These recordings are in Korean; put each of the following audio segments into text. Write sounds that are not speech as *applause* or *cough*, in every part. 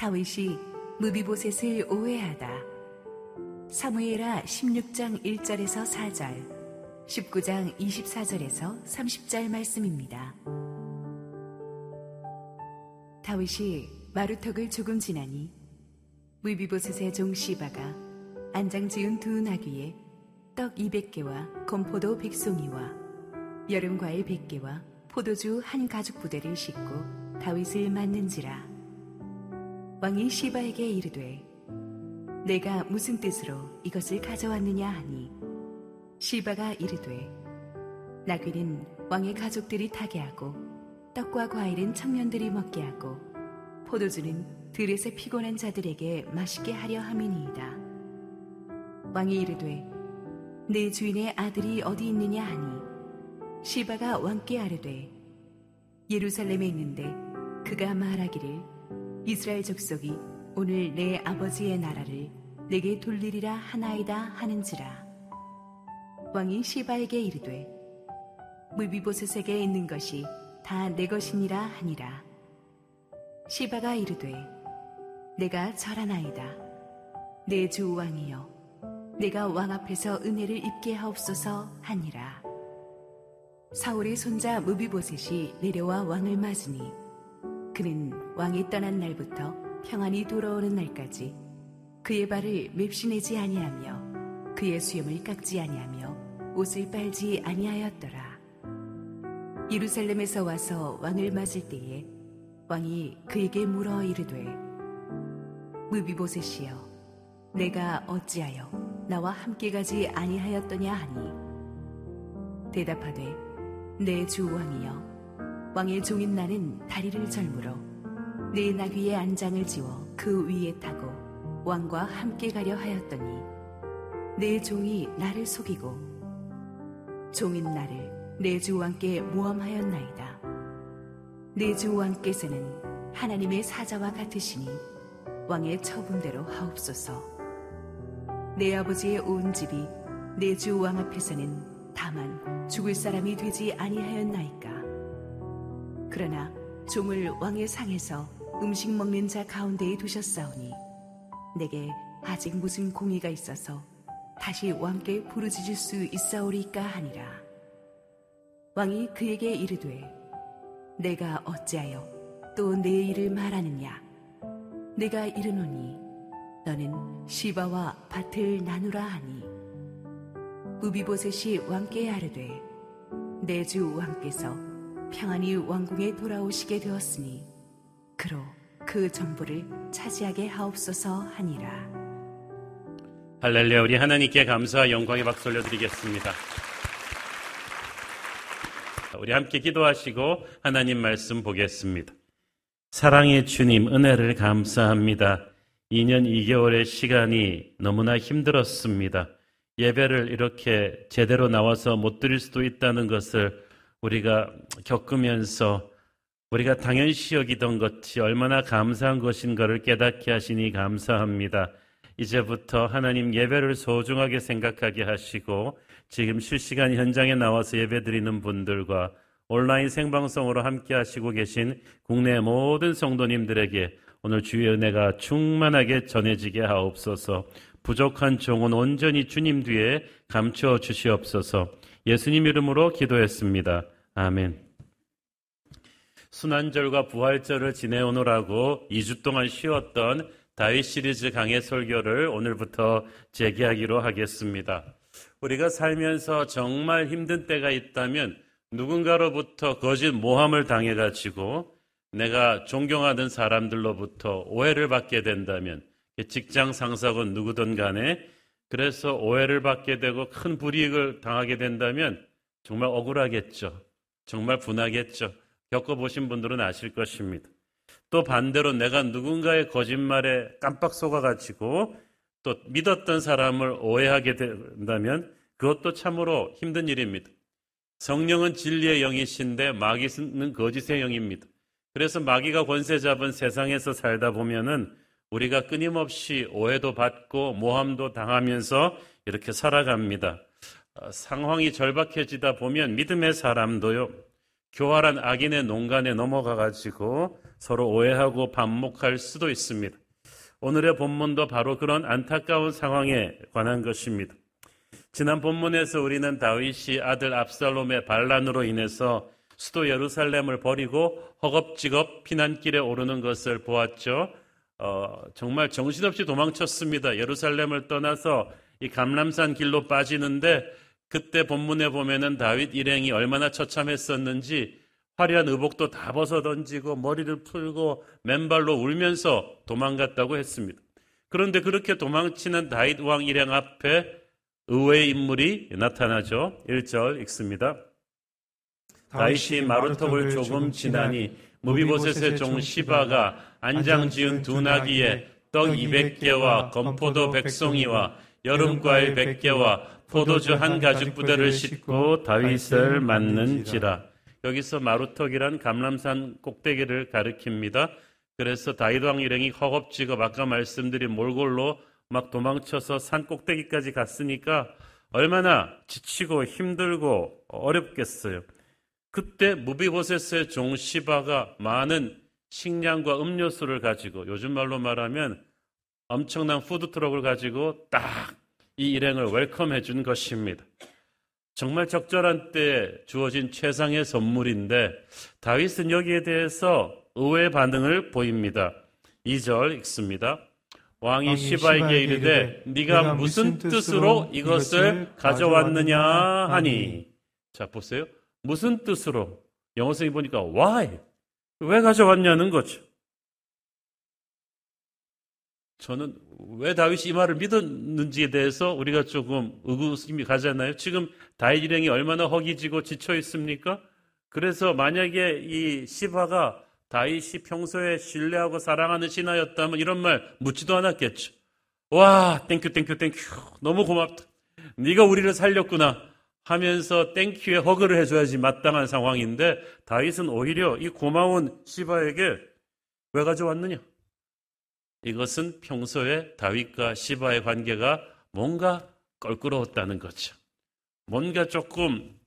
다윗이 무비보셋을 오해하다. 사무엘하 16장 1절에서 4절, 19장 24절에서 30절 말씀입니다. 다윗이 마루턱을 조금 지나니 무비보셋의 종 시바가 안장 지은 두 나귀에 떡 200개와 건포도 100송이와 여름 과일 100개와 포도주 한 가죽 부대를 싣고 다윗을 맞는지라 왕이 시바에게 이르되 내가 무슨 뜻으로 이것을 가져왔느냐 하니 시바가 이르되 나귀는 왕의 가족들이 타게 하고 떡과 과일은 청년들이 먹게 하고 포도주는 들에서 피곤한 자들에게 맛있게 하려 함이니이다. 왕이 이르되 내 주인의 아들이 어디 있느냐 하니 시바가 왕께 아뢰되 예루살렘에 있는데 그가 말하기를 이스라엘 족속이 오늘 내 아버지의 나라를 내게 돌리리라 하나이다 하는지라. 왕이 시바에게 이르되 무비보셋에게 있는 것이 다 내 것이니라 하니라. 시바가 이르되 내가 절하나이다. 내 주 왕이여 내가 왕 앞에서 은혜를 입게 하옵소서 하니라. 사울의 손자 무비보셋이 내려와 왕을 맞으니 그는 왕이 떠난 날부터 평안히 돌아오는 날까지 그의 발을 맵시내지 아니하며 그의 수염을 깎지 아니하며 옷을 빨지 아니하였더라. 예루살렘에서 와서 왕을 맞을 때에 왕이 그에게 물어 이르되 무비보셋이여 내가 어찌하여 나와 함께 가지 아니하였더냐 하니 대답하되 내 주 왕이여 왕의 종인 나는 다리를 절므로 내 나귀의 안장을 지워 그 위에 타고 왕과 함께 가려 하였더니 내 종이 나를 속이고 종인 나를 내 주 왕께 모함하였나이다. 내 주 왕께서는 하나님의 사자와 같으시니 왕의 처분대로 하옵소서. 내 아버지의 온 집이 내 주 왕 앞에서는 다만 죽을 사람이 되지 아니하였나이까. 그러나 종을 왕의 상에서 음식 먹는 자 가운데에 두셨사오니 내게 아직 무슨 공의가 있어서 다시 왕께 부르짖을 수 있사오리까 하니라. 왕이 그에게 이르되 내가 어찌하여 또 내 일을 말하느냐 내가 이르노니 너는 시바와 밭을 나누라 하니 무비보셋이 왕께 아르되 내 주 왕께서 평안히 왕궁에 돌아오시게 되었으니 그로 그 정보를 차지하게 하옵소서 하니라. 할렐루야 우리 하나님께 감사와 영광의 박수 올려드리겠습니다. 우리 함께 기도하시고 하나님 말씀 보겠습니다. 사랑의 주님 은혜를 감사합니다. 2년 2개월의 시간이 너무나 힘들었습니다. 예배를 이렇게 제대로 나와서 못 드릴 수도 있다는 것을 우리가 겪으면서 우리가 당연시 여기던 것이 얼마나 감사한 것인가를 깨닫게 하시니 감사합니다. 이제부터 하나님 예배를 소중하게 생각하게 하시고 지금 실시간 현장에 나와서 예배 드리는 분들과 온라인 생방송으로 함께 하시고 계신 국내 모든 성도님들에게 오늘 주의 은혜가 충만하게 전해지게 하옵소서 부족한 종은 온전히 주님 뒤에 감추어 주시옵소서 예수님 이름으로 기도했습니다. 아멘. 순환절과 부활절을 지내오느라고 2주 동안 쉬었던 다윗 시리즈 강의 설교를 오늘부터 재개하기로 하겠습니다. 우리가 살면서 정말 힘든 때가 있다면 누군가로부터 거짓 모함을 당해가지고 내가 존경하던 사람들로부터 오해를 받게 된다면 직장 상사건 누구든 간에 그래서 오해를 받게 되고 큰 불이익을 당하게 된다면 정말 억울하겠죠. 정말 분하겠죠. 겪어보신 분들은 아실 것입니다. 또 반대로 내가 누군가의 거짓말에 깜빡 속아가지고 또 믿었던 사람을 오해하게 된다면 그것도 참으로 힘든 일입니다. 성령은 진리의 영이신데 마귀는 거짓의 영입니다. 그래서 마귀가 권세 잡은 세상에서 살다 보면은 우리가 끊임없이 오해도 받고 모함도 당하면서 이렇게 살아갑니다. 어, 상황이 절박해지다 보면 믿음의 사람도요, 교활한 악인의 농간에 넘어가 가지고 서로 오해하고 반목할 수도 있습니다. 오늘의 본문도 바로 그런 안타까운 상황에 관한 것입니다. 지난 본문에서 우리는 다윗이 아들 압살롬의 반란으로 인해서 수도 예루살렘을 버리고 허겁지겁 피난길에 오르는 것을 보았죠. 어, 정말 정신없이 도망쳤습니다. 예루살렘을 떠나서 이 감람산 길로 빠지는데 그때 본문에 보면은 다윗 일행이 얼마나 처참했었는지 화려한 의복도 다 벗어 던지고 머리를 풀고 맨발로 울면서 도망갔다고 했습니다. 그런데 그렇게 도망치는 다윗 왕 일행 앞에 의외의 인물이 나타나죠. 1절 읽습니다. 다윗이 마루턱을 조금 지나니 무비보셋의 종 시바가 안장 지은 두 나귀에 떡 200개와 건포도 백송이와 여름과일 100개와 포도주 한 가죽 부대를 싣고 다윗을 맞는지라. 여기서 마루턱이란 감람산 꼭대기를 가리킵니다. 그래서 다윗 왕 일행이 허겁지겁 아까 말씀드린 몰골로 막 도망쳐서 산 꼭대기까지 갔으니까 얼마나 지치고 힘들고 어렵겠어요. 그때 무비보셋의 종 시바가 많은 식량과 음료수를 가지고 요즘 말로 말하면 엄청난 푸드트럭을 가지고 딱 이 일행을 웰컴해 준 것입니다. 정말 적절한 때에 주어진 최상의 선물인데 다윗은 여기에 대해서 의외의 반응을 보입니다. 2절 읽습니다. 왕이 시바에게 이르되 네가 무슨 뜻으로 이것을 가져왔느냐 하니 자 보세요. 무슨 뜻으로 영어 성경에 보니까 why 왜 가져왔냐는 거죠. 저는 왜 다윗이 이 말을 믿었는지에 대해서 우리가 조금 의구심이 가잖아요. 지금 다윗 일행이 얼마나 허기지고 지쳐 있습니까? 그래서 만약에 이 시바가 다윗이 평소에 신뢰하고 사랑하는 신하였다면 이런 말 묻지도 않았겠죠. 와, thank you, thank you, thank you. 너무 고맙다. 네가 우리를 살렸구나. 하면서 땡큐에 허그를 해줘야지 마땅한 상황인데 다윗은 오히려 이 고마운 시바에게 왜 가져왔느냐? 이것은 평소에 다윗과 시바의 관계가 뭔가 껄끄러웠다는 거죠. 뭔가 조금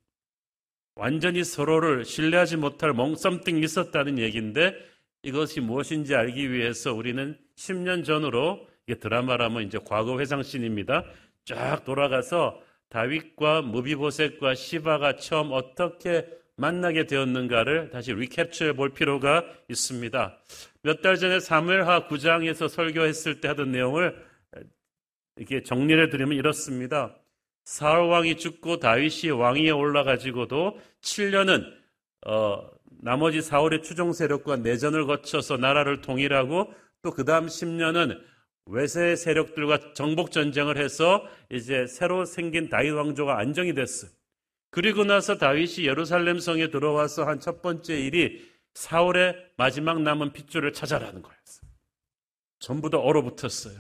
완전히 서로를 신뢰하지 못할 멍썸띵이 있었다는 얘기인데 이것이 무엇인지 알기 위해서 우리는 10년 전으로 이게 드라마라면 이제 과거 회상씬입니다. 쫙 돌아가서 다윗과 무비보셋과 시바가 처음 어떻게 만나게 되었는가를 다시 리캡처해 볼 필요가 있습니다. 몇 달 전에 사무엘하 9장에서 설교했을 때 하던 내용을 이렇게 정리를 드리면 이렇습니다. 사울 왕이 죽고 다윗이 왕위에 올라가지고도 7년은 어, 나머지 사울의 추종 세력과 내전을 거쳐서 나라를 통일하고 또 그 다음 10년은 외세 세력들과 정복 전쟁을 해서 이제 새로 생긴 다윗 왕조가 안정이 됐어요. 그리고 나서 다윗이 예루살렘 성에 들어와서 한 첫 번째 일이 사울의 마지막 남은 핏줄을 찾아라는 거였어요. 전부 다 얼어붙었어요.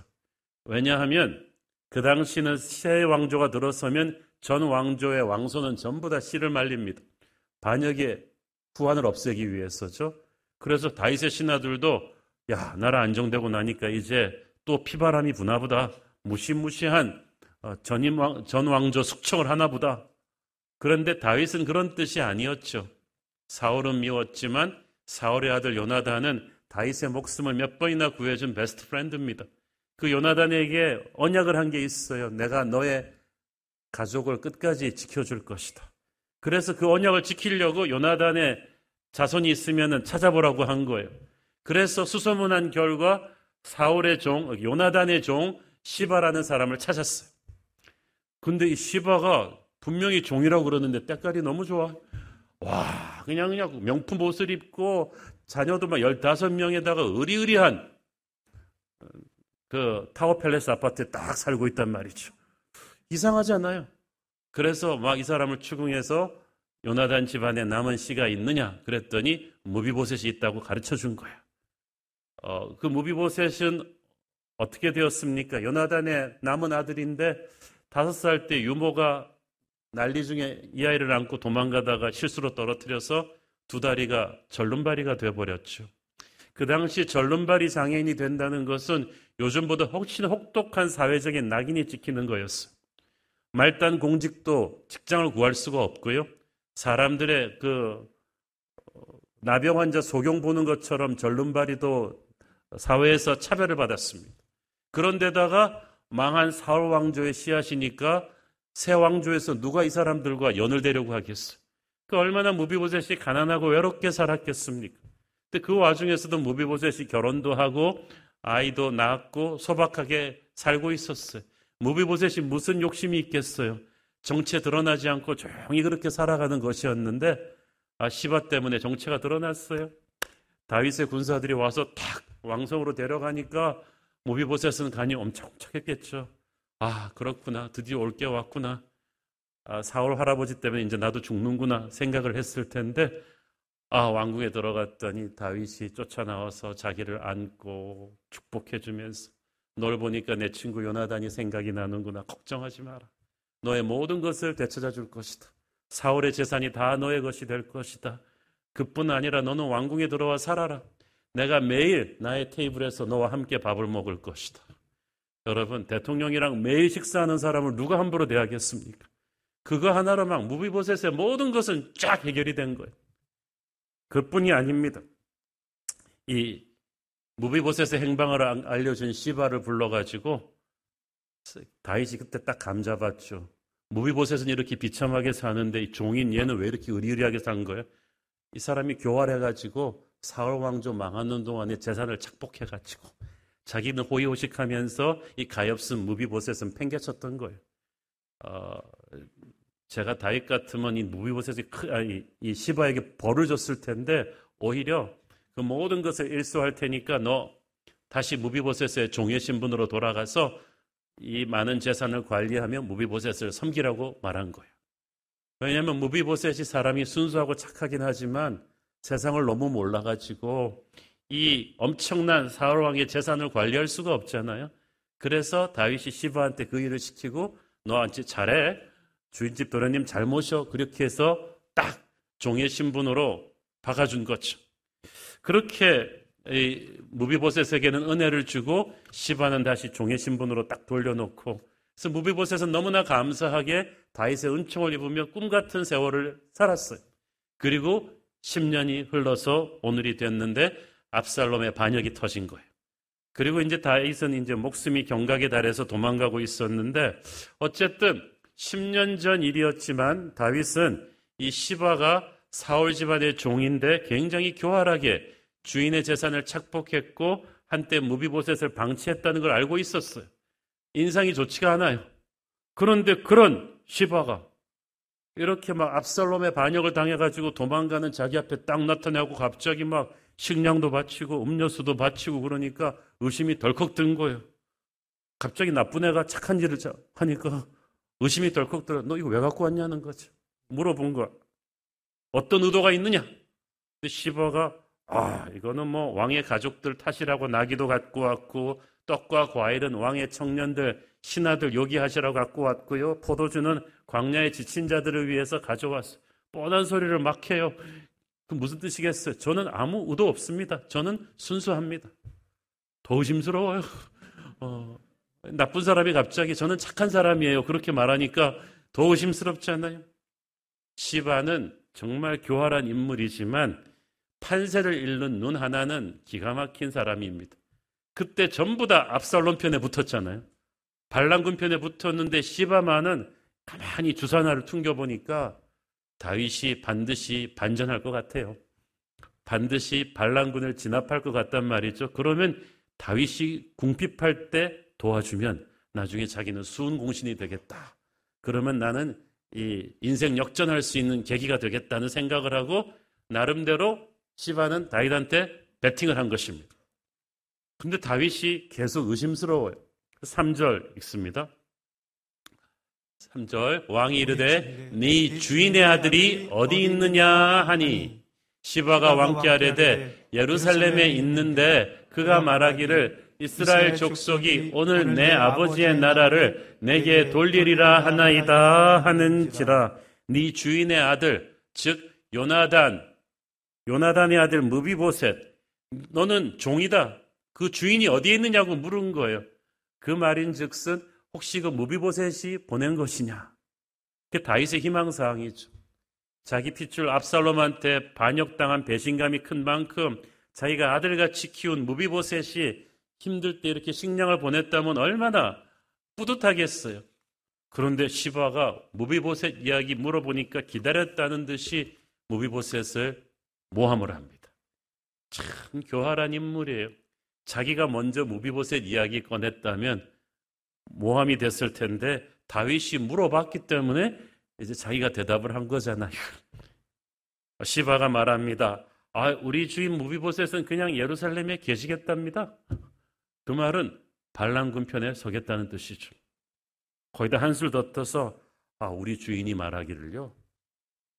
왜냐하면 그 당시는 새 왕조가 들어서면 전 왕조의 왕손은 전부 다 씨를 말립니다. 반역의 부안을 없애기 위해서죠. 그래서 다윗의 신하들도 야 나라 안정되고 나니까 이제 또 피바람이 부나보다 무시무시한 어, 전임 왕, 전 왕조 숙청을 하나보다. 그런데 다윗은 그런 뜻이 아니었죠. 사울은 미웠지만 사울의 아들 요나단은 다윗의 목숨을 몇 번이나 구해준 베스트 프렌드입니다. 그 요나단에게 언약을 한 게 있어요. 내가 너의 가족을 끝까지 지켜줄 것이다. 그래서 그 언약을 지키려고 요나단의 자손이 있으면 찾아보라고 한 거예요. 그래서 수소문한 결과 사울의 종, 요나단의 종 시바라는 사람을 찾았어요. 근데 이 시바가 분명히 종이라고 그러는데 때깔이 너무 좋아. 와, 그냥 그냥 명품 옷을 입고 자녀도 막 15명에다가 의리의리한 그 타워 팰레스 아파트에 딱 살고 있단 말이죠. 이상하지 않아요? 그래서 막 이 사람을 추궁해서 요나단 집안에 남은 씨가 있느냐 그랬더니 무비보셋이 있다고 가르쳐 준 거야. 어, 그 무비보셋은 어떻게 되었습니까? 요나단의 남은 아들인데 다섯 살 때 유모가 난리 중에 이 아이를 안고 도망가다가 실수로 떨어뜨려서 두 다리가 절름발이가 되어버렸죠. 그 당시 절름발이 장애인이 된다는 것은 요즘보다 훨씬 혹독한 사회적인 낙인이 찍히는 거였어. 말단 공직도 직장을 구할 수가 없고요. 사람들의 그 어, 나병 환자 소경 보는 것처럼 절름발이도 사회에서 차별을 받았습니다. 그런데다가 망한 사울 왕조의 씨앗이니까 새 왕조에서 누가 이 사람들과 연을 되려고 하겠어? 그 얼마나 무비보셋이 가난하고 외롭게 살았겠습니까? 근데 그 와중에서도 무비보셋이 결혼도 하고 아이도 낳았고 소박하게 살고 있었어요. 무비보셋이 무슨 욕심이 있겠어요? 정체 드러나지 않고 조용히 그렇게 살아가는 것이었는데 아, 시바 때문에 정체가 드러났어요. 다윗의 군사들이 와서 탁 왕성으로 데려가니까 무비보셋은 간이 엄청 착했겠죠. 아 그렇구나 드디어 올 게 왔구나. 아, 사울 할아버지 때문에 이제 나도 죽는구나 생각을 했을 텐데 아 왕궁에 들어갔더니 다윗이 쫓아 나와서 자기를 안고 축복해 주면서 널 보니까 내 친구 요나단이 생각이 나는구나 걱정하지 마라. 너의 모든 것을 되찾아 줄 것이다. 사울의 재산이 다 너의 것이 될 것이다. 그뿐 아니라 너는 왕궁에 들어와 살아라. 내가 매일 나의 테이블에서 너와 함께 밥을 먹을 것이다. 여러분, 대통령이랑 매일 식사하는 사람을 누가 함부로 대하겠습니까? 그거 하나로 막 무비보셋의 모든 것은 쫙 해결이 된 거예요. 그뿐이 아닙니다. 이 무비보셋의 행방을 알려준 시바를 불러가지고 다윗이 그때 딱 감잡았죠. 무비보셋은 이렇게 비참하게 사는데 종인 얘는 왜 이렇게 의리의리하게 산 거예요? 이 사람이 교활해가지고 사울 왕조 망하는 동안에 재산을 착복해 가지고 자기는 호의호식하면서 이 가엾은 무비보셋은 팽개쳤던 거예요. 어, 제가 다윗 같으면 이 무비보셋이 아니, 이 시바에게 벌을 줬을 텐데 오히려 그 모든 것을 일소할 테니까 너 다시 무비보셋의 종의 신분으로 돌아가서 이 많은 재산을 관리하며 무비보셋을 섬기라고 말한 거예요. 왜냐하면 무비보셋이 사람이 순수하고 착하긴 하지만 세상을 너무 몰라가지고 이 엄청난 사울 왕의 재산을 관리할 수가 없잖아요. 그래서 다윗이 시바한테 그 일을 시키고 너한테 잘해 주인집 도련님 잘 모셔 그렇게 해서 딱 종의 신분으로 박아준 거죠. 그렇게 무비보셋에게는 은혜를 주고 시바는 다시 종의 신분으로 딱 돌려놓고 그래서 무비보셋은 너무나 감사하게 다윗의 은총을 입으며 꿈 같은 세월을 살았어요. 그리고 10년이 흘러서 오늘이 됐는데 압살롬의 반역이 터진 거예요. 그리고 이제 다윗은 이제 목숨이 경각에 달해서 도망가고 있었는데 어쨌든 10년 전 일이었지만 다윗은 이 시바가 사울 집안의 종인데 굉장히 교활하게 주인의 재산을 착복했고 한때 무비보셋을 방치했다는 걸 알고 있었어요. 인상이 좋지가 않아요. 그런데 그런 시바가 이렇게 막 압살롬의 반역을 당해가지고 도망가는 자기 앞에 딱 나타나고 갑자기 막 식량도 바치고 음료수도 바치고 그러니까 의심이 덜컥 든 거예요. 갑자기 나쁜 애가 착한 일을 하니까 의심이 덜컥 들어. 너 이거 왜 갖고 왔냐는 거죠. 물어본 거. 어떤 의도가 있느냐? 시바가 아, 이거는 뭐 왕의 가족들 탓이라고 나기도 갖고 왔고 떡과 과일은 왕의 청년들, 신하들 요기하시라고 갖고 왔고요. 포도주는 광야의 지친 자들을 위해서 가져왔어. 뻔한 소리를 막 해요. 그 무슨 뜻이겠어요? 저는 아무 의도 없습니다. 저는 순수합니다. 더 의심스러워요. 어, 나쁜 사람이 갑자기 저는 착한 사람이에요. 그렇게 말하니까 더 의심스럽지 않나요? 시바는 정말 교활한 인물이지만 판세를 읽는 눈 하나는 기가 막힌 사람입니다. 그때 전부 다 압살롬 편에 붙었잖아요. 반란군 편에 붙었는데 시바마는 가만히 주사나를 퉁겨보니까 다윗이 반드시 반전할 것 같아요. 반드시 반란군을 진압할 것 같단 말이죠. 그러면 다윗이 궁핍할 때 도와주면 나중에 자기는 수은 공신이 되겠다. 그러면 나는 이 인생 역전할 수 있는 계기가 되겠다는 생각을 하고 나름대로 시바는 다윗한테 배팅을 한 것입니다. 근데 다윗이 계속 의심스러워요. 3절 읽습니다. 3절 왕이 이르되 네 주인의 아들이 어디 있느냐 하니 시바가 왕께 아뢰되 예루살렘에 있는데 그가 말하기를 이스라엘 족속이 오늘 내 아버지의 나라를 내게 돌리리라 하나이다 하는지라 네 주인의 아들 즉 요나단 요나단의 아들 무비보셋, 너는 종이다. 그 주인이 어디에 있느냐고 물은 거예요. 그 말인 즉슨 혹시 그 무비보셋이 보낸 것이냐? 그게 다윗의 희망사항이죠. 자기 핏줄 압살롬한테 반역당한 배신감이 큰 만큼 자기가 아들같이 키운 무비보셋이 힘들 때 이렇게 식량을 보냈다면 얼마나 뿌듯하겠어요. 그런데 시바가 무비보셋 이야기 물어보니까 기다렸다는 듯이 무비보셋을 모함을 합니다. 참 교활한 인물이에요. 자기가 먼저 무비보셋 이야기 꺼냈다면 모함이 됐을 텐데 다윗이 물어봤기 때문에 이제 자기가 대답을 한 거잖아요. *laughs* 시바가 말합니다. 아, 우리 주인 무비보셋은 그냥 예루살렘에 계시겠답니다. 그 말은 반란군 편에 서겠다는 뜻이죠. 거기다 한술 더 떠서 아, 우리 주인이 말하기를요.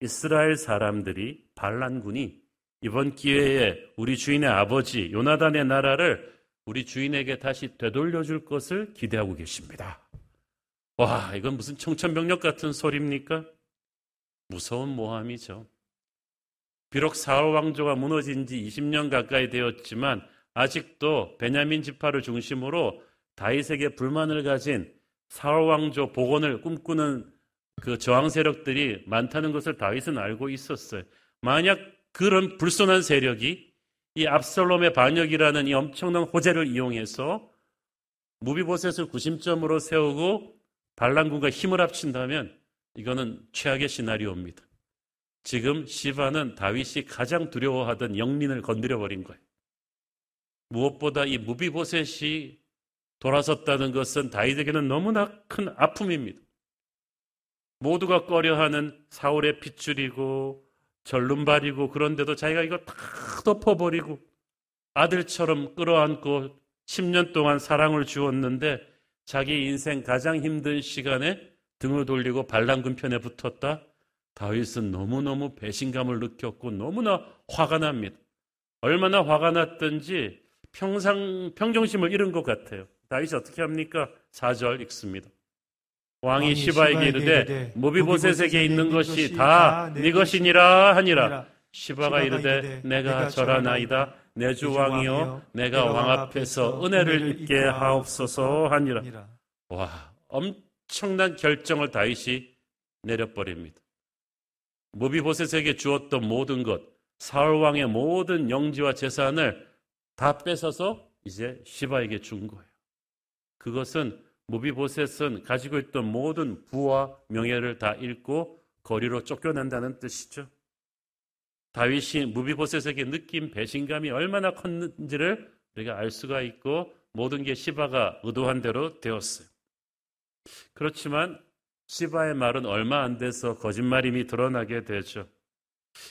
이스라엘 사람들이 반란군이 이번 기회에 우리 주인의 아버지 요나단의 나라를 우리 주인에게 다시 되돌려 줄 것을 기대하고 계십니다. 와, 이건 무슨 청천벽력 같은 소리입니까? 무서운 모함이죠. 비록 사울 왕조가 무너진 지 20년 가까이 되었지만 아직도 베냐민 지파를 중심으로 다윗에게 불만을 가진 사울 왕조 복원을 꿈꾸는 그 저항 세력들이 많다는 것을 다윗은 알고 있었어요. 만약 그런 불손한 세력이 이 압살롬의 반역이라는 이 엄청난 호재를 이용해서 무비보셋을 구심점으로 세우고 반란군과 힘을 합친다면 이거는 최악의 시나리오입니다. 지금 시바는 다윗이 가장 두려워하던 영린을 건드려 버린 거예요. 무엇보다 이 무비보셋이 돌아섰다는 것은 다윗에게는 너무나 큰 아픔입니다. 모두가 꺼려하는 사울의 핏줄이고 절름발이고 그런데도 자기가 이거 다 덮어버리고 아들처럼 끌어안고 10년 동안 사랑을 주었는데 자기 인생 가장 힘든 시간에 등을 돌리고 반란군 편에 붙었다. 다윗은 너무너무 배신감을 느꼈고 너무나 화가 납니다. 얼마나 화가 났던지 평상 평정심을 잃은 것 같아요. 다윗이 어떻게 합니까? 4절 읽습니다. 왕이 시바에게 이르되 모비보셋에게 있는 것이 다 네 것이니라 하니라. 시바가 이르되 내가 절하나이다. 내 주 왕이여 내가 왕 앞에서 은혜를 입게 하옵소서 하니라. 와 엄청난 결정을 다윗이 내려버립니다. 모비보셋에게 주었던 모든 것, 사울 왕의 모든 영지와 재산을 다 뺏어서 이제 시바에게 준 거예요. 그것은 무비보셋은 가지고 있던 모든 부와 명예를 다 잃고 거리로 쫓겨난다는 뜻이죠. 다윗이 무비보셋에게 느낀 배신감이 얼마나 컸는지를 우리가 알 수가 있고 모든 게 시바가 의도한 대로 되었어요. 그렇지만 시바의 말은 얼마 안 돼서 거짓말임이 드러나게 되죠.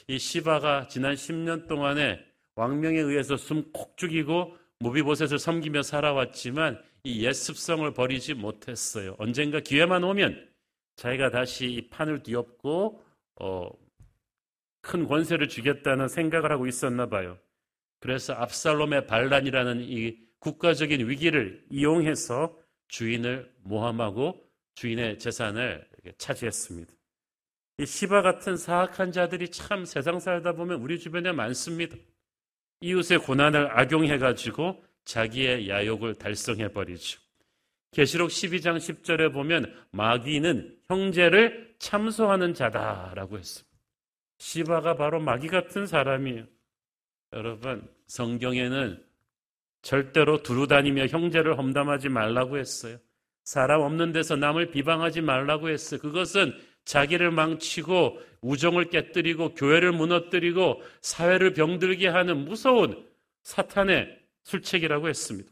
이 시바가 지난 10년 동안에 왕명에 의해서 숨 콕 죽이고 무비보셋을 섬기며 살아왔지만 이옛 습성을 버리지 못했어요. 언젠가 기회만 오면 자기가 다시 이 판을 뒤엎고 어, 큰 권세를 주겠다는 생각을 하고 있었나 봐요. 그래서 압살롬의 반란이라는 이 국가적인 위기를 이용해서 주인을 모함하고 주인의 재산을 차지했습니다. 이 시바 같은 사악한 자들이 참 세상 살다 보면 우리 주변에 많습니다. 이웃의 고난을 악용해가지고 자기의 야욕을 달성해 버리죠. 계시록 12장 10절에 보면 마귀는 형제를 참소하는 자다라고 했습니다. 시바가 바로 마귀 같은 사람이에요. 여러분, 성경에는 절대로 두루다니며 형제를 험담하지 말라고 했어요. 사람 없는 데서 남을 비방하지 말라고 했어요. 그것은 자기를 망치고 우정을 깨뜨리고 교회를 무너뜨리고 사회를 병들게 하는 무서운 사탄의 술책이라고 했습니다.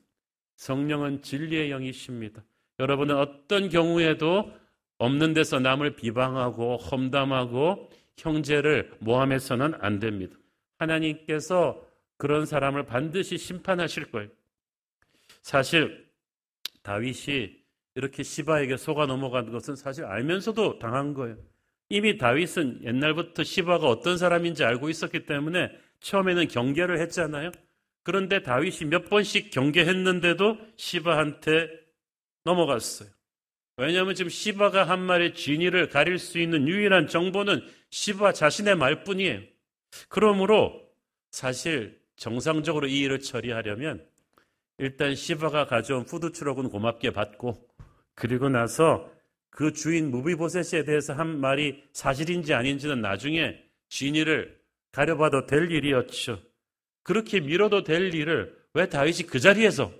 성령은 진리의 영이십니다. 여러분은 어떤 경우에도 없는 데서 남을 비방하고 험담하고 형제를 모함해서는 안 됩니다. 하나님께서 그런 사람을 반드시 심판하실 거예요. 사실 다윗이 이렇게 시바에게 속아 넘어간 것은 사실 알면서도 당한 거예요. 이미 다윗은 옛날부터 시바가 어떤 사람인지 알고 있었기 때문에 처음에는 경계를 했잖아요. 그런데 다윗이 몇 번씩 경계했는데도 시바한테 넘어갔어요. 왜냐하면 지금 시바가 한 말의 진위를 가릴 수 있는 유일한 정보는 시바 자신의 말뿐이에요. 그러므로 사실 정상적으로 이 일을 처리하려면 일단 시바가 가져온 푸드트럭은 고맙게 받고 그리고 나서 그 주인 무비보셋에 대해서 한 말이 사실인지 아닌지는 나중에 진위를 가려봐도 될 일이었죠. 그렇게 미뤄도 될 일을 왜 다윗이 그 자리에서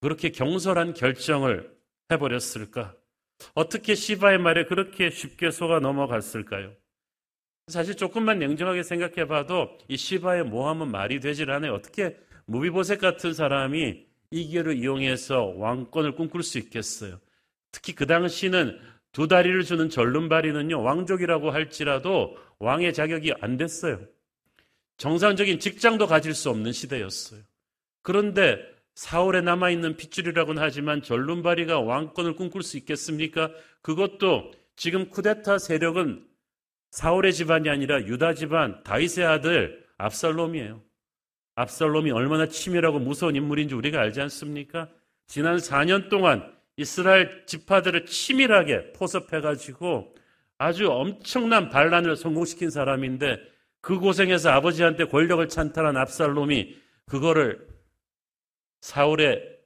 그렇게 경솔한 결정을 해버렸을까? 어떻게 시바의 말에 그렇게 쉽게 속아 넘어갔을까요? 사실 조금만 냉정하게 생각해 봐도 이 시바의 모함은 말이 되질 않아요. 어떻게 무비보셋 같은 사람이 이 기회를 이용해서 왕권을 꿈꿀 수 있겠어요? 특히 그 당시는 두 다리를 주는 절름발이는요, 왕족이라고 할지라도 왕의 자격이 안 됐어요. 정상적인 직장도 가질 수 없는 시대였어요. 그런데 사월에 남아있는 핏줄이라고는 하지만 절름발이가 왕권을 꿈꿀 수 있겠습니까? 그것도 지금 쿠데타 세력은 사울의 집안이 아니라 유다 집안 다윗의 아들 압살롬이에요. 압살롬이 얼마나 치밀하고 무서운 인물인지 우리가 알지 않습니까? 지난 4년 동안 이스라엘 지파들을 치밀하게 포섭해가지고 아주 엄청난 반란을 성공시킨 사람인데 그 고생에서 아버지한테 권력을 찬탈한 압살롬이 그거를 사울의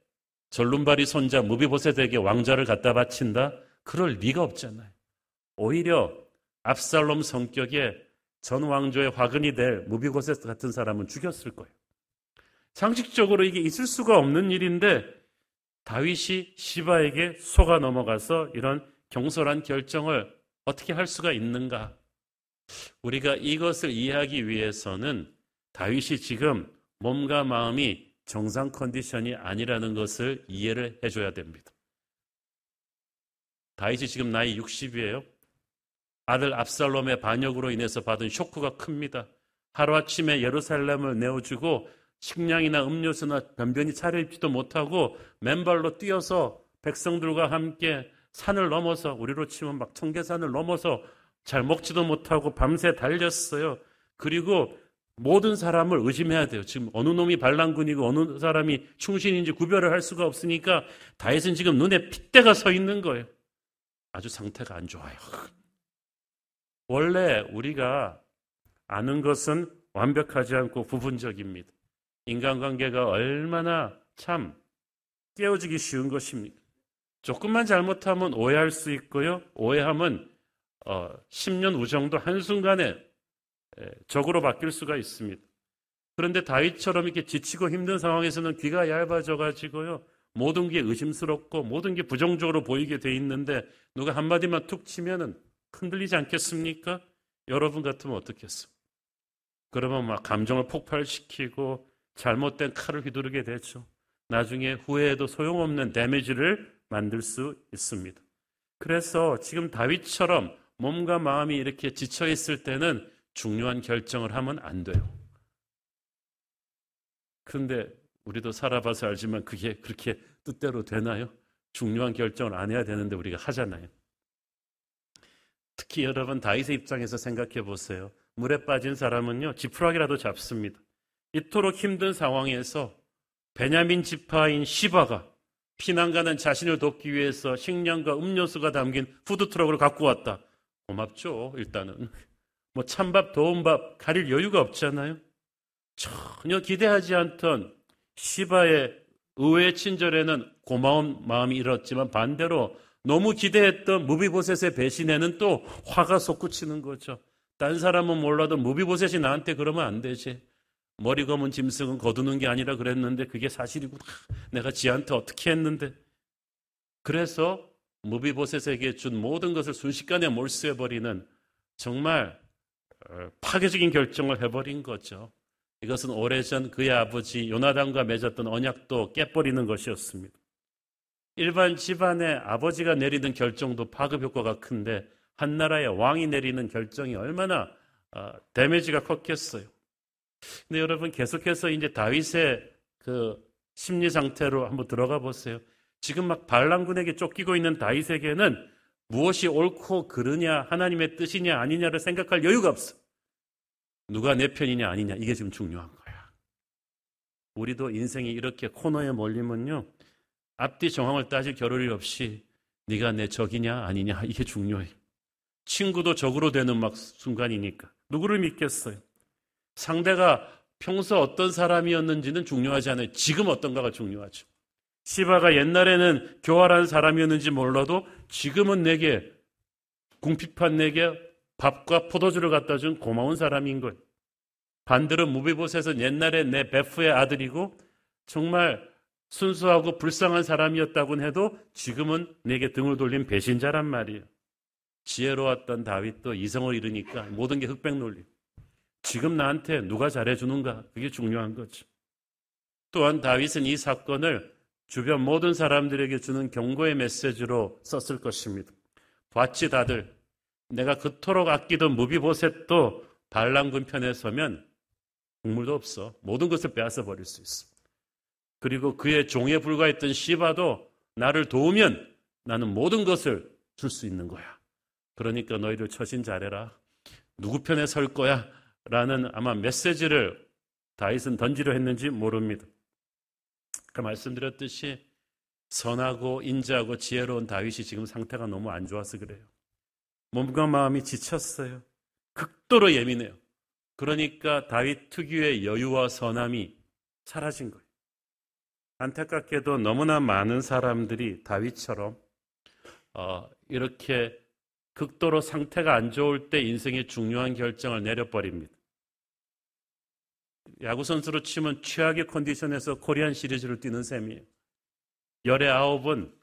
전룸발이 손자 무비보셋에게 왕자를 갖다 바친다? 그럴 리가 없잖아요. 오히려 압살롬 성격에 전 왕조의 화근이 될 무비보셋 같은 사람은 죽였을 거예요. 상식적으로 이게 있을 수가 없는 일인데 다윗이 시바에게 속아 넘어가서 이런 경솔한 결정을 어떻게 할 수가 있는가? 우리가 이것을 이해하기 위해서는 다윗이 지금 몸과 마음이 정상 컨디션이 아니라는 것을 이해를 해줘야 됩니다. 다윗이 지금 나이 60이에요. 아들 압살롬의 반역으로 인해서 받은 쇼크가 큽니다. 하루아침에 예루살렘을 내어주고 식량이나 음료수나 변변히 차려입지도 못하고 맨발로 뛰어서 백성들과 함께 산을 넘어서 우리로 치면 막 청계산을 넘어서 잘 먹지도 못하고 밤새 달렸어요. 그리고 모든 사람을 의심해야 돼요. 지금 어느 놈이 반란군이고 어느 사람이 충신인지 구별을 할 수가 없으니까 다윗은 지금 눈에 핏대가 서 있는 거예요. 아주 상태가 안 좋아요. *laughs* 원래 우리가 아는 것은 완벽하지 않고 부분적입니다. 인간관계가 얼마나 참 깨어지기 쉬운 것입니까? 조금만 잘못하면 오해할 수 있고요. 오해하면 어, 10년 우정도 한순간에 적으로 바뀔 수가 있습니다. 그런데 다윗처럼 이렇게 지치고 힘든 상황에서는 귀가 얇아져 가지고요. 모든 게 의심스럽고 모든 게 부정적으로 보이게 돼 있는데 누가 한마디만 툭 치면은 흔들리지 않겠습니까? 여러분 같으면 어떻겠습니까? 그러면 막 감정을 폭발시키고 잘못된 칼을 휘두르게 되죠. 나중에 후회해도 소용없는 데미지를 만들 수 있습니다. 그래서 지금 다윗처럼 몸과 마음이 이렇게 지쳐 있을 때는 중요한 결정을 하면 안 돼요. 그런데 우리도 살아봐서 알지만 그게 그렇게 뜻대로 되나요? 중요한 결정을 안 해야 되는데 우리가 하잖아요. 특히 여러분 다윗의 입장에서 생각해 보세요. 물에 빠진 사람은요 지푸라기라도 잡습니다. 이토록 힘든 상황에서 베냐민 지파인 시바가 피난가는 자신을 돕기 위해서 식량과 음료수가 담긴 푸드트럭을 갖고 왔다. 고맙죠, 일단은. 뭐 찬밥, 더운밥 가릴 여유가 없잖아요. 전혀 기대하지 않던 시바의 의외의 친절에는 고마운 마음이 일었지만 반대로 너무 기대했던 무비보셋의 배신에는 또 화가 솟구치는 거죠. 딴 사람은 몰라도 무비보셋이 나한테 그러면 안 되지. 머리 검은 짐승은 거두는 게 아니라 그랬는데 그게 사실이구나. 내가 지한테 어떻게 했는데. 그래서 무비보셋에게 준 모든 것을 순식간에 몰수해버리는 정말 어, 파괴적인 결정을 해버린 거죠. 이것은 오래전 그의 아버지 요나단과 맺었던 언약도 깨버리는 것이었습니다. 일반 집안의 아버지가 내리는 결정도 파급 효과가 큰데 한 나라의 왕이 내리는 결정이 얼마나 어, 데미지가 컸겠어요. 근데 여러분 계속해서 이제 다윗의 그 심리 상태로 한번 들어가 보세요. 지금 막 반란군에게 쫓기고 있는 다윗에게는 무엇이 옳고 그르냐, 하나님의 뜻이냐, 아니냐를 생각할 여유가 없어. 누가 내 편이냐, 아니냐, 이게 지금 중요한 거야. 우리도 인생이 이렇게 코너에 몰리면요, 앞뒤 정황을 따질 겨를이 없이 네가 내 적이냐, 아니냐, 이게 중요해. 친구도 적으로 되는 막 순간이니까. 누구를 믿겠어요? 상대가 평소 어떤 사람이었는지는 중요하지 않아요. 지금 어떤가가 중요하죠. 시바가 옛날에는 교활한 사람이었는지 몰라도 지금은 내게 궁핍한 내게 밥과 포도주를 갖다 준 고마운 사람인 거예요. 반대로 무비보셋은 옛날에 내 베프의 아들이고 정말 순수하고 불쌍한 사람이었다고 해도 지금은 내게 등을 돌린 배신자란 말이에요. 지혜로웠던 다윗도 이성을 잃으니까 모든 게 흑백 논리. 지금 나한테 누가 잘해주는가? 그게 중요한 거죠. 또한 다윗은 이 사건을 주변 모든 사람들에게 주는 경고의 메시지로 썼을 것입니다. 봤지 다들 내가 그토록 아끼던 무비보셋도 반란군 편에 서면 국물도 없어. 모든 것을 빼앗아 버릴 수 있어. 그리고 그의 종에 불과했던 시바도 나를 도우면 나는 모든 것을 줄 수 있는 거야. 그러니까 너희들 처신 잘해라. 누구 편에 설 거야? 라는 아마 메시지를 다윗은 던지려 했는지 모릅니다. 그 말씀드렸듯이 선하고 인자하고 지혜로운 다윗이 지금 상태가 너무 안 좋아서 그래요. 몸과 마음이 지쳤어요. 극도로 예민해요. 그러니까 다윗 특유의 여유와 선함이 사라진 거예요. 안타깝게도 너무나 많은 사람들이 다윗처럼 어, 이렇게 극도로 상태가 안 좋을 때 인생의 중요한 결정을 내려버립니다. 야구 선수로 치면 최악의 컨디션에서 코리안 시리즈를 뛰는 셈이에요. 열의 아홉은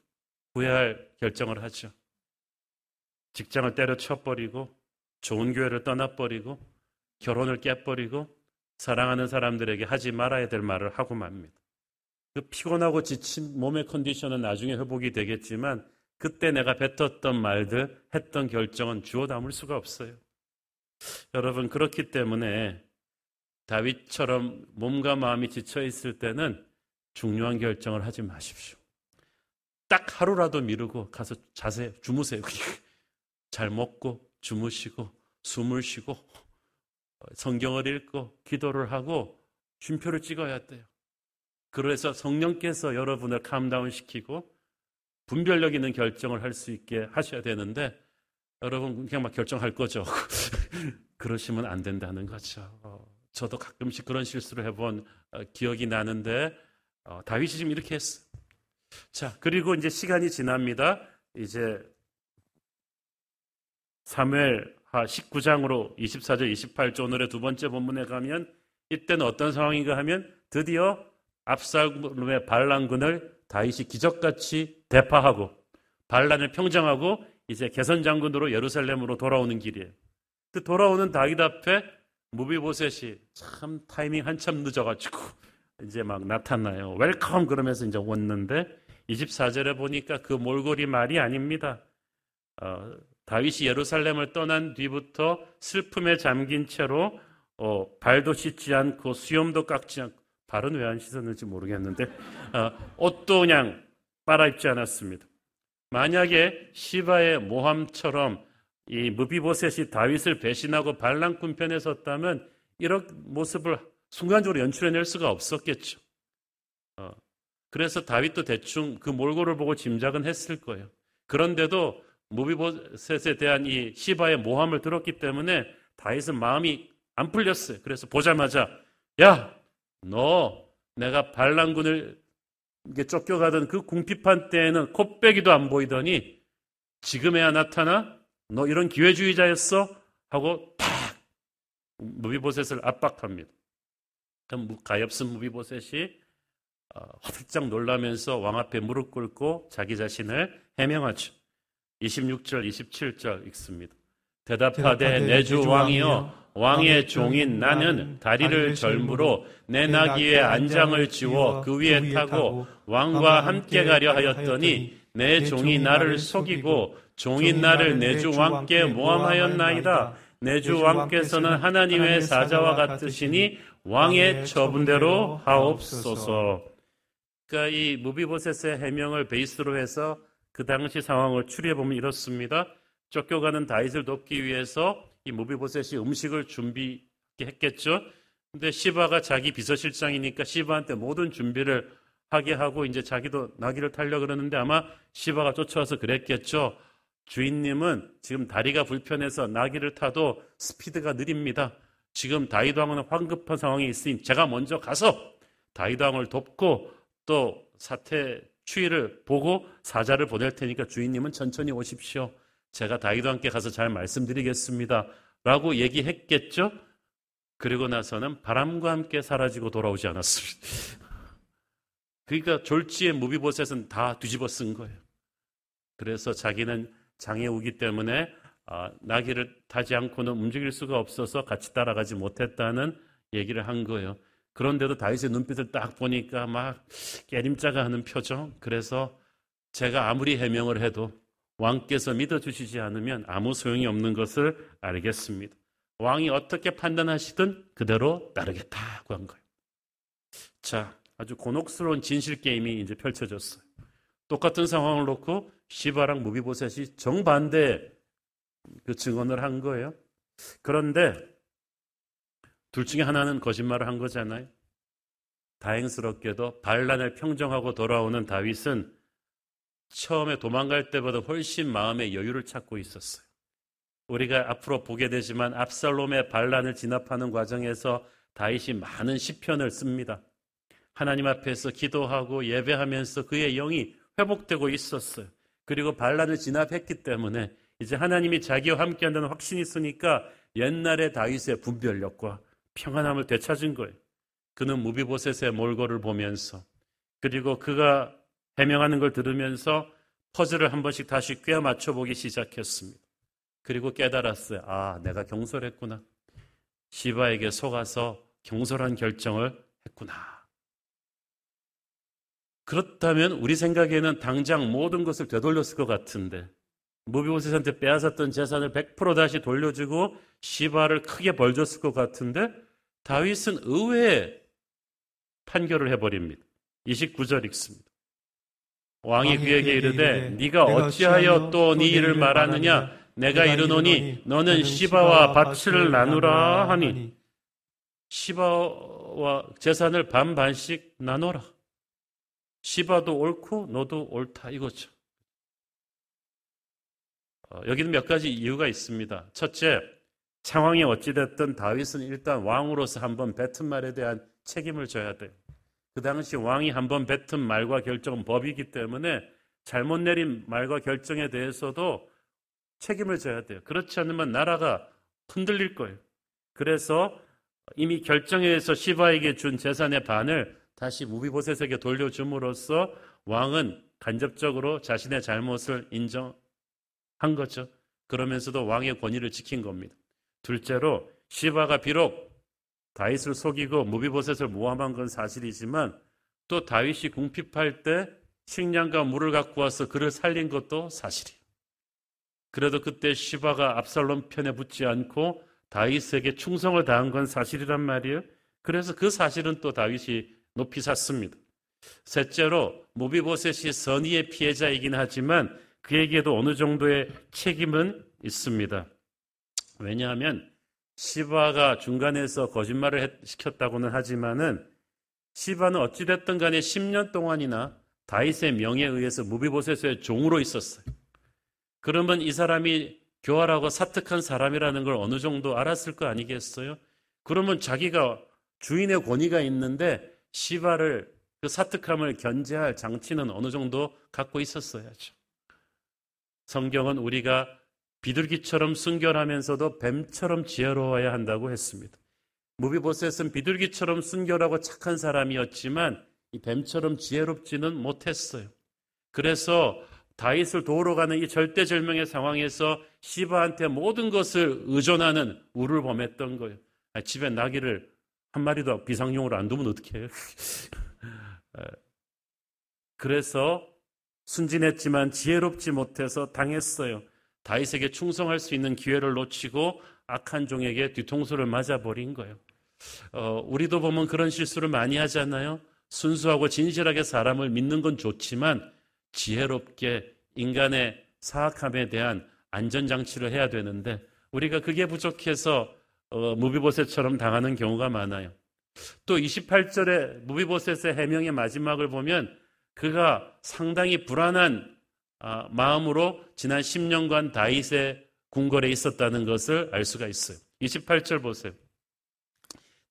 후회할 결정을 하죠. 직장을 때려쳐버리고 좋은 교회를 떠나버리고 결혼을 깨버리고 사랑하는 사람들에게 하지 말아야 될 말을 하고 맙니다. 그 피곤하고 지친 몸의 컨디션은 나중에 회복이 되겠지만 그때 내가 뱉었던 말들, 했던 결정은 주워 담을 수가 없어요. 여러분, 그렇기 때문에 다윗처럼 몸과 마음이 지쳐 있을 때는 중요한 결정을 하지 마십시오. 딱 하루라도 미루고 가서 자세히 주무세요. 잘 먹고 주무시고 숨을 쉬고 성경을 읽고 기도를 하고 쉼표를 찍어야 돼요. 그래서 성령께서 여러분을 캄다운 시키고 분별력 있는 결정을 할 수 있게 하셔야 되는데 여러분 그냥 막 결정할 거죠. *laughs* 그러시면 안 된다는 거죠. 어, 저도 가끔씩 그런 실수를 해본 어, 기억이 나는데 어, 다윗이 지금 이렇게 했어. 자 그리고 이제 시간이 지납니다. 이제 사무엘 19장으로 24절 28절 오늘의 두 번째 본문에 가면 이때는 어떤 상황인가 하면 드디어 압살롬의 반란군을 다윗이 기적같이 대파하고 반란을 평정하고 이제 개선 장군으로 예루살렘으로 돌아오는 길이에요. 그 돌아오는 다윗 앞에 므비보셋이 참 타이밍 한참 늦어가지고 *laughs* 이제 막 나타나요. welcome 그러면서 이제 왔는데 24절에 보니까 그 몰골이 말이 아닙니다. 어, 다윗이 예루살렘을 떠난 뒤부터 슬픔에 잠긴 채로 어, 발도 씻지 않고 수염도 깎지 않고 발은 왜 안 씻었는지 모르겠는데 어, 옷도 그냥 빨아입지 않았습니다. 만약에 시바의 모함처럼 이 무비보셋이 다윗을 배신하고 반란군 편에 섰다면 이런 모습을 순간적으로 연출해낼 수가 없었겠죠. 어, 그래서 다윗도 대충 그 몰골을 보고 짐작은 했을 거예요. 그런데도 무비보셋에 대한 이 시바의 모함을 들었기 때문에 다윗은 마음이 안 풀렸어요. 그래서 보자마자 야, 너 내가 반란군을 쫓겨가던 그 궁핍한 때에는 콧배기도 안 보이더니 지금에야 나타나? 너 이런 기회주의자였어? 하고 탁 무비보셋을 압박합니다. 가엾은 무비보셋이 어, 화들짝 놀라면서 왕 앞에 무릎 꿇고 자기 자신을 해명하죠. 26절, 27절 읽습니다. 대답하되 내 주 왕이여 왕의 종인 나는 다리를 절무로 내 나귀의 안장을 지워 그 위에 타고 왕과 함께 가려 하였더니 내 종이 나를 속이고 종인 나를 내 주 왕께 모함하였나이다. 내 주 왕께서는 하나님의 사자와 같으시니 왕의 처분대로 하옵소서. 그러니까 이 무비보셋의 해명을 베이스로 해서 그 당시 상황을 추리해 보면 이렇습니다. 쫓겨가는 다윗을 돕기 위해서 이 무비보셋이 음식을 준비했겠죠. 근데 시바가 자기 비서실장이니까 시바한테 모든 준비를 하게 하고 이제 자기도 나귀를 타려 그러는데 아마 시바가 쫓아와서 그랬겠죠. 주인님은 지금 다리가 불편해서 나귀를 타도 스피드가 느립니다. 지금 다윗 왕은 황급한 상황이 있으니 제가 먼저 가서 다윗 왕을 돕고 또 사태 추위를 보고 사자를 보낼 테니까 주인님은 천천히 오십시오. 제가 다이도 함께 가서 잘 말씀드리겠습니다. 라고 얘기했겠죠? 그리고 나서는 바람과 함께 사라지고 돌아오지 않았습니다. 그러니까 졸지의 무비보셋은 다 뒤집어 쓴 거예요. 그래서 자기는 장애 우기 때문에 아, 나귀를 타지 않고는 움직일 수가 없어서 같이 따라가지 못했다는 얘기를 한 거예요. 그런데도 다윗의 눈빛을 딱 보니까 막 깨림자가 하는 표정. 그래서 제가 아무리 해명을 해도 왕께서 믿어주시지 않으면 아무 소용이 없는 것을 알겠습니다. 왕이 어떻게 판단하시든 그대로 따르겠다고 한 거예요. 자, 아주 곤혹스러운 진실 게임이 이제 펼쳐졌어요. 똑같은 상황을 놓고 시바랑 무비보셋이 정반대 그 증언을 한 거예요. 그런데 둘 중에 하나는 거짓말을 한 거잖아요. 다행스럽게도 반란을 평정하고 돌아오는 다윗은 처음에 도망갈 때보다 훨씬 마음의 여유를 찾고 있었어요. 우리가 앞으로 보게 되지만 압살롬의 반란을 진압하는 과정에서 다윗이 많은 시편을 씁니다. 하나님 앞에서 기도하고 예배하면서 그의 영이 회복되고 있었어요. 그리고 반란을 진압했기 때문에 이제 하나님이 자기와 함께한다는 확신이 있으니까 옛날의 다윗의 분별력과 평안함을 되찾은 거예요. 그는 무비보셋의 몰골을 보면서 그리고 그가 해명하는 걸 들으면서 퍼즐을 한 번씩 다시 꿰어 맞춰보기 시작했습니다. 그리고 깨달았어요. 아, 내가 경솔했구나. 시바에게 속아서 경솔한 결정을 했구나. 그렇다면 우리 생각에는 당장 모든 것을 되돌렸을 것 같은데 무비보셋한테 빼앗았던 재산을 100% 다시 돌려주고 시바를 크게 벌줬을 것 같은데 다윗은 의외의 판결을 해버립니다. 29절 읽습니다. 왕이 그에게 이르되 네가 어찌하여 또 네 일을 말하느냐 내가 이르노니 너는 시바와 밭을 나누라 하니 시바와 재산을 반반씩 나눠라. 시바도 옳고 너도 옳다 이거죠. 어, 여기는 몇 가지 이유가 있습니다. 첫째, 상황이 어찌됐든 다윗은 일단 왕으로서 한번 뱉은 말에 대한 책임을 져야 돼요. 그 당시 왕이 한번 뱉은 말과 결정은 법이기 때문에 잘못 내린 말과 결정에 대해서도 책임을 져야 돼요. 그렇지 않으면 나라가 흔들릴 거예요. 그래서 이미 결정에 의해서 시바에게 준 재산의 반을 다시 무비보셋에게 돌려줌으로써 왕은 간접적으로 자신의 잘못을 인정한 거죠. 그러면서도 왕의 권위를 지킨 겁니다. 둘째로 시바가 비록 다윗을 속이고 무비보셋을 모함한 건 사실이지만 또 다윗이 궁핍할 때 식량과 물을 갖고 와서 그를 살린 것도 사실이에요. 그래도 그때 시바가 압살롬 편에 붙지 않고 다윗에게 충성을 다한 건 사실이란 말이에요. 그래서 그 사실은 또 다윗이 높이 샀습니다. 셋째로 무비보셋이 선의의 피해자이긴 하지만 그에게도 어느 정도의 책임은 있습니다. 왜냐하면 시바가 중간에서 거짓말을 시켰다고는 하지만은 시바는 어찌됐든 간에 10년 동안이나 다윗의 명예에 의해서 무비보셋의 종으로 있었어요. 그러면 이 사람이 교활하고 사특한 사람이라는 걸 어느 정도 알았을 거 아니겠어요? 그러면 자기가 주인의 권위가 있는데 시바를 그 사특함을 견제할 장치는 어느 정도 갖고 있었어야죠. 성경은 우리가 비둘기처럼 순결하면서도 뱀처럼 지혜로워야 한다고 했습니다. 무비보셋은 비둘기처럼 순결하고 착한 사람이었지만 이 뱀처럼 지혜롭지는 못했어요. 그래서 다윗을 도우러 가는 이 절대절명의 상황에서 시바한테 모든 것을 의존하는 우를 범했던 거예요. 아, 집에 나귀를 한 마리도 비상용으로 안 두면 어떻게 해요? *laughs* 그래서 순진했지만 지혜롭지 못해서 당했어요. 다윗에게 충성할 수 있는 기회를 놓치고 악한 종에게 뒤통수를 맞아버린 거예요. 어, 우리도 보면 그런 실수를 많이 하잖아요. 순수하고 진실하게 사람을 믿는 건 좋지만 지혜롭게 인간의 사악함에 대한 안전장치를 해야 되는데 우리가 그게 부족해서 어, 무비보셋처럼 당하는 경우가 많아요. 또 28절에 무비보셋의 해명의 마지막을 보면 그가 상당히 불안한 아, 마음으로 지난 10년간 다윗의 궁궐에 있었다는 것을 알 수가 있어요. 28절 보세요.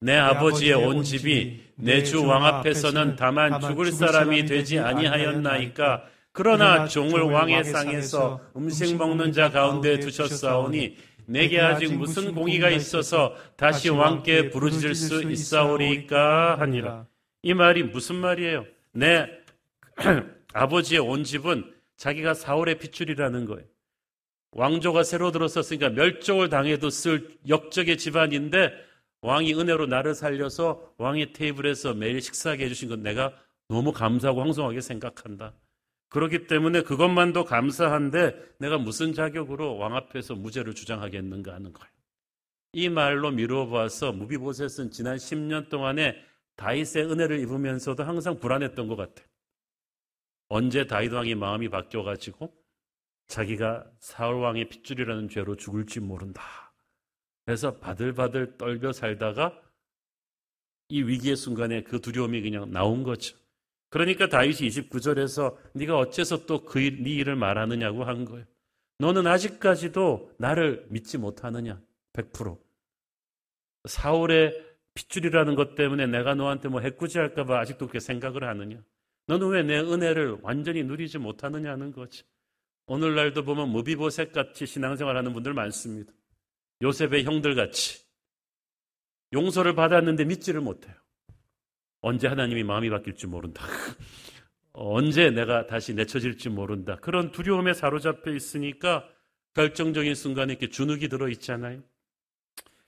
내 아버지의 온 집이 내 주 왕 앞에서는 다만 죽을 사람이 되지 아니하였나이까 그러나 종을 왕의 상에서 음식 먹는 자 가운데 두셨사오니 내게 아직 무슨 공의가 있어서 다시 왕께 부르짖을 수 있사오리까 하니라. 이 말이 무슨 말이에요? 내 *clears throat* 아버지의 온 집은 자기가 사울의 핏줄이라는 거예요. 왕조가 새로 들어섰으니까 멸종을 당해도 쓸 역적의 집안인데 왕이 은혜로 나를 살려서 왕의 테이블에서 매일 식사하게 해주신 건 내가 너무 감사하고 황송하게 생각한다. 그렇기 때문에 그것만도 감사한데 내가 무슨 자격으로 왕 앞에서 무죄를 주장하겠는가 하는 거예요. 이 말로 미루어 봐서 무비보셋은 지난 10년 동안에 다윗의 은혜를 입으면서도 항상 불안했던 것 같아요. 언제 다윗 왕의 마음이 바뀌어 가지고 자기가 사울 왕의 핏줄이라는 죄로 죽을지 모른다. 그래서 바들바들 떨며 살다가 이 위기의 순간에 그 두려움이 그냥 나온 거죠. 그러니까 다윗이 29절에서 네가 어째서 또 그 네 일을 말하느냐고 한 거예요. 너는 아직까지도 나를 믿지 못하느냐? 100%. 사울의 핏줄이라는 것 때문에 내가 너한테 뭐 해꾸지할까 봐 아직도 그렇게 생각을 하느냐? 너는 왜 내 은혜를 완전히 누리지 못하느냐는 거지. 오늘날도 보면 무비보색 같이 신앙생활 하는 분들 많습니다. 요셉의 형들 같이 용서를 받았는데 믿지를 못해요. 언제 하나님이 마음이 바뀔지 모른다. *laughs* 언제 내가 다시 내쳐질지 모른다. 그런 두려움에 사로잡혀 있으니까 결정적인 순간에 이렇게 주눅이 들어 있잖아요.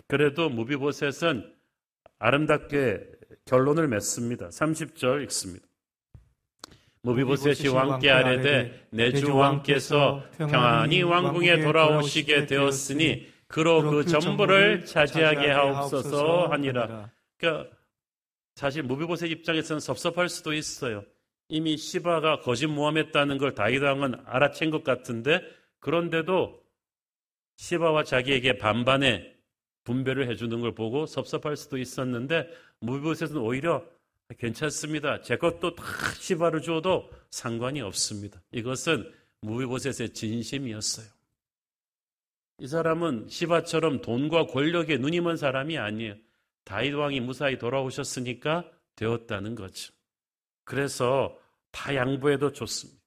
그래도 무비보셋은 아름답게 결론을 맺습니다. 30절 읽습니다. 무비보셋이 왕께 아래되 내주 왕께서 평안히 왕궁에 돌아오시게 되었으니 그로 그 전부를 차지하게 하옵소서 하니라. 그러니까 사실 무비보셋 입장에서는 섭섭할 수도 있어요. 이미 시바가 거짓 모함했다는 걸 다윗 왕은 알아챈 것 같은데 그런데도 시바와 자기에게 반반의 분배를 해주는 걸 보고 섭섭할 수도 있었는데 무비보셋은 오히려 괜찮습니다. 제 것도 다 시바를 줘도 상관이 없습니다. 이것은 무비보셋의 진심이었어요. 이 사람은 시바처럼 돈과 권력에 눈이 먼 사람이 아니에요. 다윗 왕이 무사히 돌아오셨으니까 되었다는 거죠. 그래서 다 양보해도 좋습니다.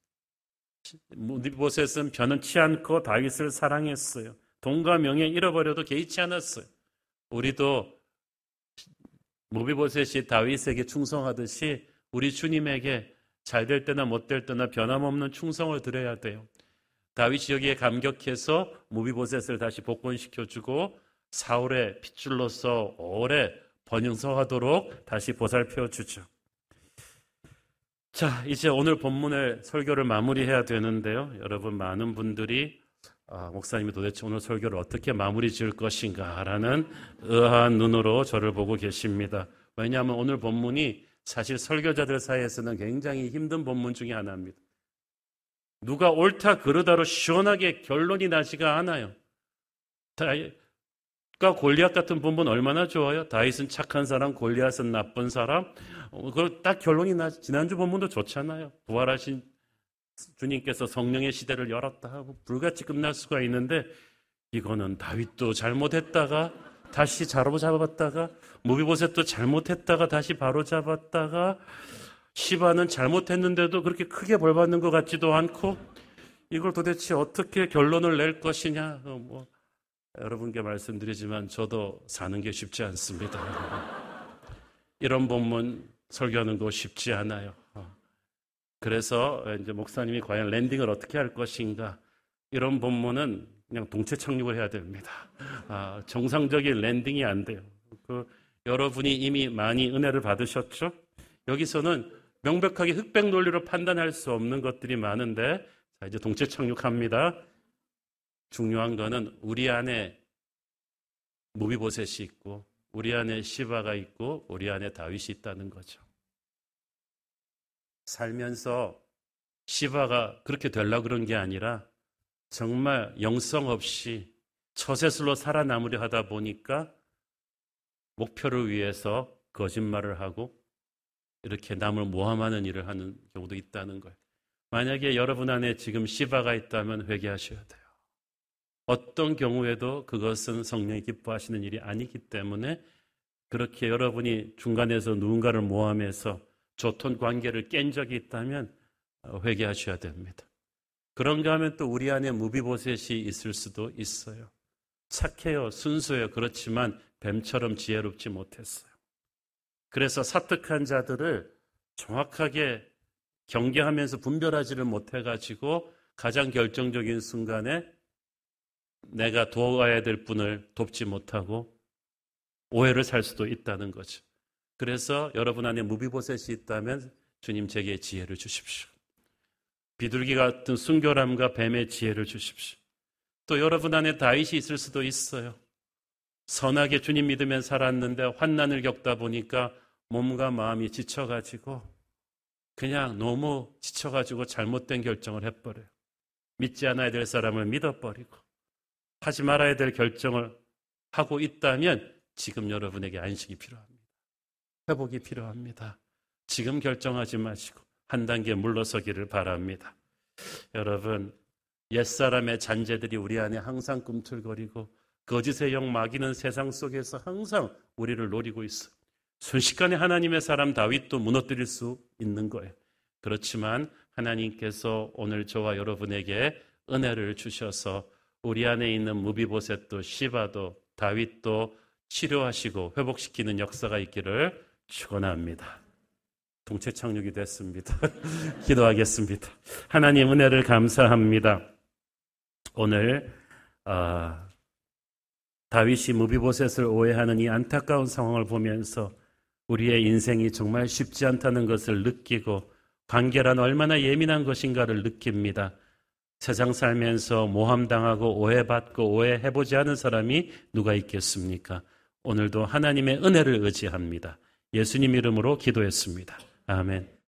무비보셋은 변치 않고 다윗을 사랑했어요. 돈과 명예 잃어버려도 개의치 않았어요. 우리도 무비보셋이 다윗에게 충성하듯이 우리 주님에게 잘 될 때나 못 될 때나 변함없는 충성을 드려야 돼요. 다윗이 여기에 감격해서 무비보셋을 다시 복권시켜주고 사울의 핏줄로서 오래 번영서하도록 다시 보살펴 주죠. 자, 이제 오늘 본문의 설교를 마무리해야 되는데요. 여러분 많은 분들이 아, 목사님이 도대체 오늘 설교를 어떻게 마무리 지을 것인가라는 의아한 눈으로 저를 보고 계십니다. 왜냐하면 오늘 본문이 사실 설교자들 사이에서는 굉장히 힘든 본문 중에 하나입니다. 누가 옳다 그르다로 시원하게 결론이 나지가 않아요. 다윗과 골리앗 같은 본문 얼마나 좋아요? 다윗은 착한 사람, 골리앗은 나쁜 사람. 어, 그딱 결론이 나. 지난주 본문도 좋잖아요. 부활하신 주님께서 성령의 시대를 열었다 하고 불같이 끝날 수가 있는데 이거는 다윗도 잘못했다가 다시 자로 잡았다가 무비보셋도 잘못했다가 다시 바로 잡았다가 시바는 잘못했는데도 그렇게 크게 벌 받는 것 같지도 않고 이걸 도대체 어떻게 결론을 낼 것이냐 어, 뭐 여러분께 말씀드리지만 저도 사는 게 쉽지 않습니다. *laughs* 이런 본문 설교하는 거 쉽지 않아요. 그래서 이제 목사님이 과연 landing을 어떻게 할 것인가 이런 본문은 그냥 동체 착륙을 해야 됩니다. 아, 정상적인 landing이 안 돼요. 그 여러분이 이미 많이 은혜를 받으셨죠? 여기서는 명백하게 흑백 논리로 판단할 수 없는 것들이 많은데 자, 이제 동체 착륙합니다. 중요한 거는 우리 안에 무비보셋이 있고 우리 안에 시바가 있고 우리 안에 다윗이 있다는 거죠. 살면서 시바가 그렇게 되려 그런 게 아니라 정말 영성 없이 처세술로 살아남으려 하다 보니까 목표를 위해서 거짓말을 하고 이렇게 남을 모함하는 일을 하는 경우도 있다는 거예요. 만약에 여러분 안에 지금 시바가 있다면 회개하셔야 돼요. 어떤 경우에도 그것은 성령이 기뻐하시는 일이 아니기 때문에 그렇게 여러분이 중간에서 누군가를 모함해서 조톤 관계를 깬 적이 있다면 회개하셔야 됩니다. 그런가 하면 또 우리 안에 무비보셋이 있을 수도 있어요. 착해요, 순수해요. 그렇지만 뱀처럼 지혜롭지 못했어요. 그래서 사특한 자들을 정확하게 경계하면서 분별하지를 못해가지고 가장 결정적인 순간에 내가 도와야 될 분을 돕지 못하고 오해를 살 수도 있다는 거죠. 그래서 여러분 안에 무비보셋이 있다면 주님 제게 지혜를 주십시오. 비둘기 같은 순결함과 뱀의 지혜를 주십시오. 또 여러분 안에 다윗이 있을 수도 있어요. 선하게 주님 믿으면 살았는데 환난을 겪다 보니까 몸과 마음이 지쳐가지고 그냥 너무 지쳐가지고 잘못된 결정을 해버려요. 믿지 않아야 될 사람을 믿어버리고 하지 말아야 될 결정을 하고 있다면 지금 여러분에게 안식이 필요합니다. 회복이 필요합니다. 지금 결정하지 마시고 한 단계 물러서기를 바랍니다. 여러분, 옛사람의 잔재들이 우리 안에 항상 꿈틀거리고 거짓의 영 마귀는 세상 속에서 항상 우리를 노리고 있어. 순식간에 하나님의 사람 다윗도 무너뜨릴 수 있는 거예요. 그렇지만 하나님께서 오늘 저와 여러분에게 은혜를 주셔서 우리 안에 있는 무비보셋도 시바도 다윗도 치료하시고 회복시키는 역사가 있기를 축원합니다. 동체 착륙이 됐습니다. *laughs* 기도하겠습니다. 하나님 은혜를 감사합니다. 오늘 어, 다윗이 무비보셋을 오해하는 이 안타까운 상황을 보면서 우리의 인생이 정말 쉽지 않다는 것을 느끼고 관계란 얼마나 예민한 것인가를 느낍니다. 세상 살면서 모함당하고 오해받고 오해해보지 않은 사람이 누가 있겠습니까? 오늘도 하나님의 은혜를 의지합니다. 예수님 이름으로 기도했습니다. 아멘.